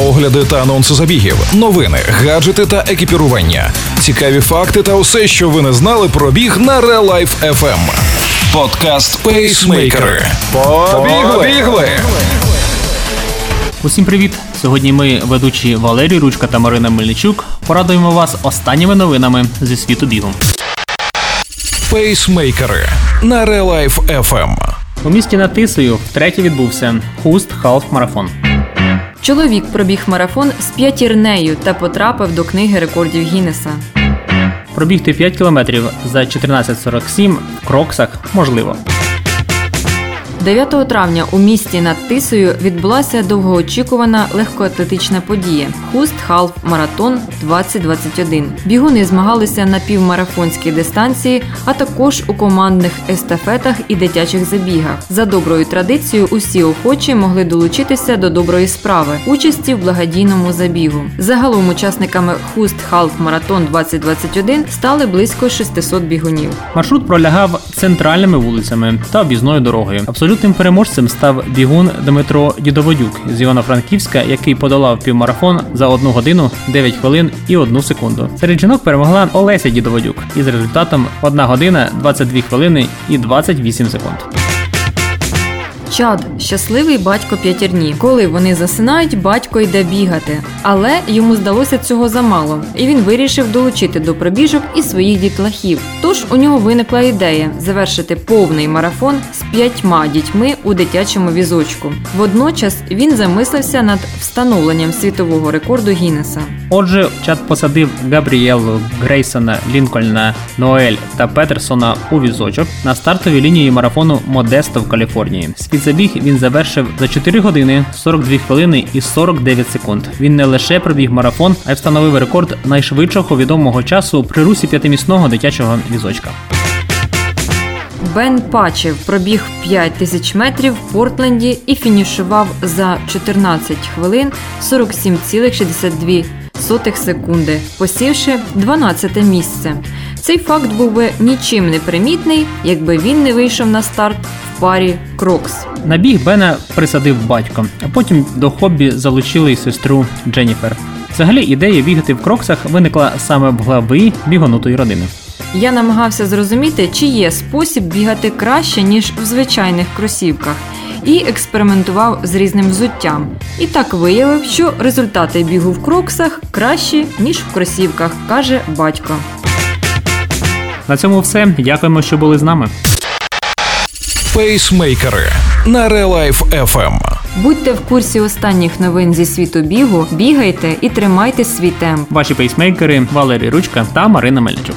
огляди та анонси забігів, новини, гаджети та екіпірування, цікаві факти та усе, що ви не знали про біг на Real Life FM. Подкаст Пейсмейкери. Побігли! Усім привіт! Сьогодні ми, ведучі Валерій Ручка та Марина Мельничук, порадуємо вас останніми новинами зі світу бігу. Пейсмейкери на Real Life FM. У місті над Тисою втретє відбувся Хуст Халф Марафон. Чоловік пробіг марафон з п'ятірнею та потрапив до книги рекордів Гіннеса. Пробігти 5 кілометрів за 14.47 в кроксах можливо. 9 травня у місті над Тисою відбулася довгоочікувана легкоатлетична подія Хуст Халф Маратон 2021. Бігуни змагалися на півмарафонській дистанції, а також у командних естафетах і дитячих забігах. За доброю традицією, усі охочі могли долучитися до доброї справи участі в благодійному забігу. Загалом учасниками Хуст Халф Маратон 2021 стали близько 600 бігунів. Маршрут пролягав центральними вулицями та об'їзною дорогою. Абсолютним переможцем став бігун Дмитро Дідоводюк з Івано-Франківська, який подолав півмарафон за 1 годину 9 хвилин і 1 секунду. Серед жінок перемогла Олеся Дідоводюк із результатом 1 година 22 хвилини і 28 секунд. Чад щасливий батько п'ятірні. Коли вони засинають, батько йде бігати. Але йому здалося цього замало, і він вирішив долучити до пробіжок і своїх дітлахів. Тож у нього виникла ідея завершити повний марафон з п'ятьма дітьми у дитячому візочку. Водночас він замислився над встановленням світового рекорду Гіннеса. Отже, чат посадив Габріелу, Грейсона, Лінкольна, Ноель та Петерсона у візочок на стартовій лінії марафону Модесто в Каліфорнії. Свій забіг він завершив за 4 години 42 хвилини і 49 секунд. Він не лише пробіг марафон, а й встановив рекорд найшвидшого відомого часу при русі п'ятимісного дитячого візочка. Бен Пачев пробіг 5 тисяч метрів в Портленді і фінішував за 14 хвилин 47,62 секунди, посівши 12 місце. Цей факт був би нічим не примітний, якби він не вийшов на старт в парі Крокс. На біг Бена присадив батько, а потім до хобі залучили й сестру Дженніфер. Взагалі ідея бігати в кроксах виникла саме в глави бігонутої родини. Я намагався зрозуміти, чи є спосіб бігати краще, ніж в звичайних кросівках, і експериментував з різним взуттям. І так виявив, що результати бігу в кроксах кращі, ніж в кросівках, каже батько. На цьому все. Дякуємо, що були з нами. Пейсмейкери на Real Life FM. Будьте в курсі останніх новин зі світу бігу, бігайте і тримайте свій темп. Ваші пейсмейкери Валерій Ручка та Марина Мельничук.